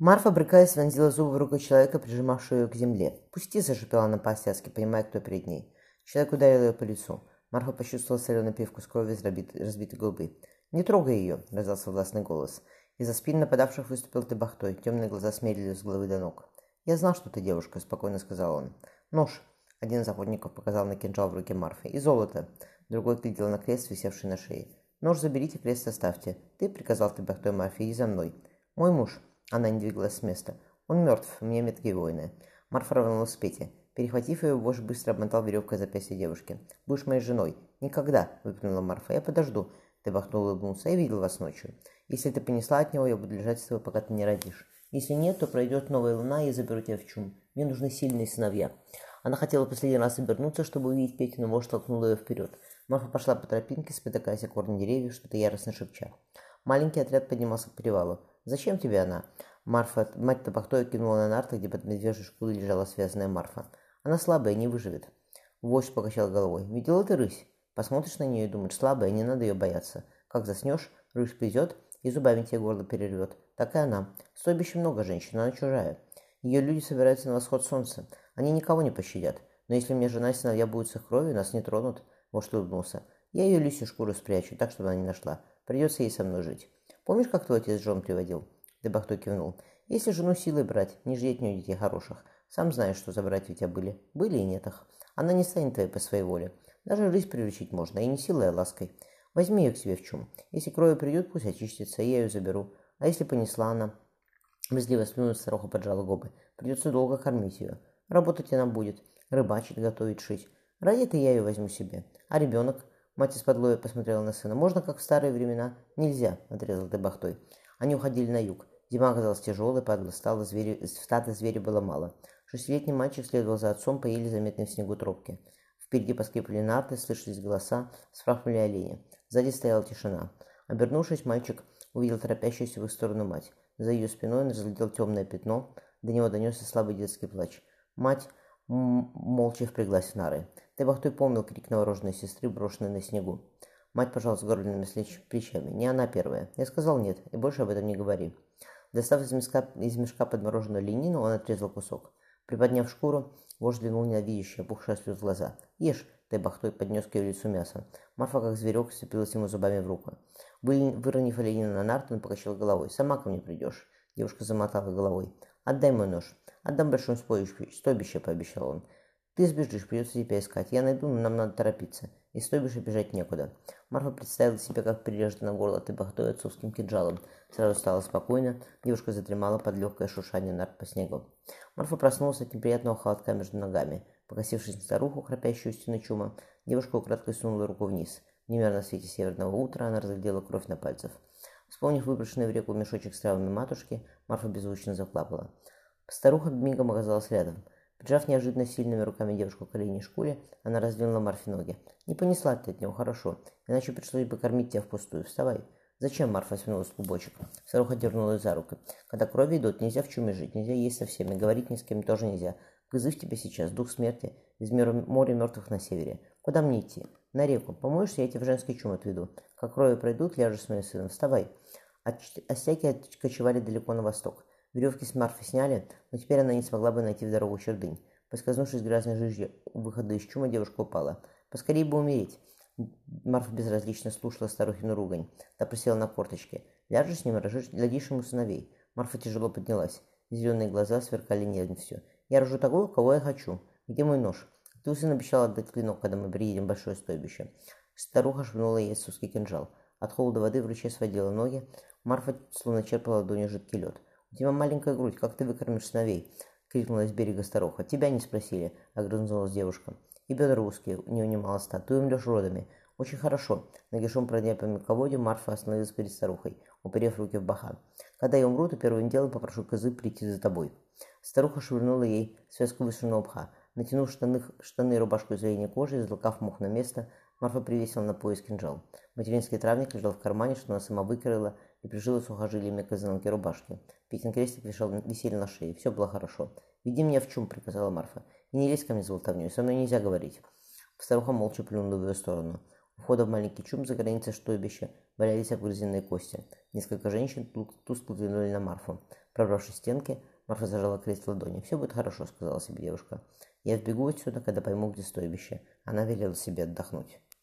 Марфа, брыкаясь, вонзила зубы в руку человека, прижимавшего ее к земле. «Пусти!» – зашипела она по-остяцки, понимая, кто перед ней. Человек ударил ее по лицу. Марфа почувствовала соленую пивку с кровью из разбитой губы. «Не трогай ее!» – раздался властный голос. Из-за спин нападавших выступил Тебахтой. Темные глаза смерили с головы до ног. «Я знал, что ты девушка», – спокойно сказал он. «Нож!» – один из охотников показал на кинжал в руке Марфы. «И золото!» – другой глядел на крест, висевший на шее. «Нож заберите, крест оставьте. Ты приказал Тебахтой Марфе, и за мной. Мой муж!» Она не двигалась с места. «Он мертв, мне меткие воины». Марфа рванулась с Пети. Перехватив ее, вождь быстро обмотал веревкой запястье девушки. «Будешь моей женой». «Никогда!» – выплюнула Марфа. «Я подожду». Ты бахнул улыбнулся. «Я видел вас ночью. Если ты понесла от него, я буду лежать с тобой, пока ты не родишь. Если нет, то пройдет новая луна, и я заберу тебя в чум. Мне нужны сильные сыновья». Она хотела последний раз обернуться, чтобы увидеть Петю, но вождь толкнул ее вперед. Марфа пошла по тропинке, спотыкаясь о корни деревьев, что-то яростно шепча. Маленький отряд поднимался к перевалу. «Зачем тебе она?» Марфа, мать Табахтоя кинула на нарты, где под медвежьей шкурой лежала связанная Марфа. Она слабая, не выживет. Вождь покачал головой. Видела ты рысь? Посмотришь на нее и думаешь, слабая, не надо ее бояться. Как заснешь, рысь придет и зубами тебе горло перервет. Так и она. В стойбище много женщин, но она чужая. Ее люди собираются на восход солнца. Они никого не пощадят. Но если мне жена и сыновья будут с их кровью, нас не тронут. Вождь улыбнулся. Я ее лисью шкуру спрячу, так, чтобы она не нашла. Придется ей со мной жить. Помнишь, как твой отец Джон приводил? Дебахто кивнул. «Если жену силой брать, не жди от нее детей хороших. Сам знаешь, что за братья у тебя были. Были и нет их. Она не станет твоей по своей воле. Даже рысь приручить можно, и не силой, а лаской. Возьми ее к себе в чум. Если крови придет, пусть очистится, я ее заберу. А если понесла она?» Брезгливо сплюнув, старуха поджала губы. «Придется долго кормить ее. Работать она будет. Рыбачить, готовить, шить. Ради это я ее возьму себе. А ребенок?» Мать из-под посмотрела на сына. «Можно, как в старые времена?» «Нельзя», — отрезал Дебахтой. Они уходили на юг. Зима оказалась тяжелой, падла стала, звери, стада зверя было мало. Шестилетний мальчик следовал за отцом по еле заметной в снегу тропке. Впереди поскрипли нарты, слышались голоса, сфрахнули олени. Сзади стояла тишина. Обернувшись, мальчик увидел торопящуюся в их сторону мать. За ее спиной он разглядел темное пятно, до него донесся слабый детский плач. Мать молча впряглась в нары. Тебахтой помнил крик новорожденной сестры, брошенной на снегу. Мать пожала сгорбленными плечами. Не она первая. Я сказал нет, и больше об этом не говори. Достав из мешка, из мешка подмороженную ленину, он отрезал кусок. Приподняв шкуру, вождь взглянул ненавидящий, опухший слез глаза. «Ешь!» — Тайбахтой поднес к ее лицу мясо. Марфа, как зверек, сцепилась ему зубами в руку. Вы, выронив оленину на нарты, он покачал головой. «Сама ко мне придешь!» Девушка замотала головой. «Отдай мой нож!» «Отдам большое стойбище», — пообещал он. «Ты сбежишь, придется тебя искать. Я найду, но нам надо торопиться. Из стойбища бежать некуда». Марфа представила себе, как прирежет на горло Тебахтой отцовским кинжалом. Сразу стало спокойно, девушка задремала под легкое шуршание нарт по снегу. Марфа проснулась от неприятного холодка между ногами. Покосившись на старуху, храпящую стены чума, девушка украдкой сунула руку вниз. В неверном свете северного утра она разглядела кровь на пальцах. Вспомнив выброшенный в реку мешочек с травами матушки, Марфа беззвучно заплакала. Старуха мигом оказалась рядом. Прижав неожиданно сильными руками девушку к оленей шкуре, она раздвинула Марфе ноги. «Не понесла ты от него, хорошо, иначе пришлось бы кормить тебя впустую. Вставай!» «Зачем?» – Марфа свернулась в клубочек. Старуха дернула за руку. «Когда крови идут, нельзя в чуме жить, нельзя есть со всеми, говорить ни с кем тоже нельзя. Призыв тебе сейчас, дух смерти, из моря мертвых на севере. Куда мне идти? На реку. Помоешься, я тебя в женский чум отведу. Как крови пройдут, ляжешь с моим сыном. Вставай!» Остяки откочевали далеко на восток. Веревки с Марфы сняли, но теперь она не смогла бы найти в дорогу чердынь. Поскользнувшись грязной жижью выхода из чума, девушка упала. Поскорее бы умереть. Марфа безразлично слушала старухину ругань. Та присела на корточки. «Ляжешь с ним, родишь ему сыновей». Марфа тяжело поднялась. Зеленые глаза сверкали нежностью. «Я рожу такого, кого я хочу. Где мой нож?» «Ты сын обещал отдать клинок, когда мы приедем в большое стойбище». Старуха швырнула ей отцовский кинжал. От холода воды в ручье сводила ноги. Марфа словно черпала ладонью жидкий лед. «У тебя маленькая грудь, как ты выкормишь сыновей?» — крикнула с берега старуха. «Тебя не спросили», — огрызнулась девушка. И бедра узкие, не унималась та. Ты умрешь родами. Очень хорошо. Нагишом пройдя по мелководью, Марфа остановилась перед старухой, уперев руки в бока. Когда я умру, то первым делом попрошу козы прийти за тобой. Старуха швырнула ей связку высшего пха. Натянув штаны, штаны и рубашку из оленей кожи и залокав мух на место, Марфа привесила на пояс кинжал. Материнский травник лежал в кармане, что она сама выкрыла и прижила сухожилиями к изнанке рубашки. Петин крестик висел, висели на шее. Все было хорошо. «Веди меня в чум», — приказала Марфа. «И не лезь ко мне с болтовней, со мной нельзя говорить». Старуха молча плюнула в ее сторону. У входа в маленький чум за границей стойбища валялись обгрызенные кости. Несколько женщин тускло взглянули на Марфу. Пробравшись к стенке, Марфа зажала крест в ладони. «Все будет хорошо», — сказала себе девушка. «Я сбегу отсюда, когда пойму, где стойбище». Она велела себе отдохнуть.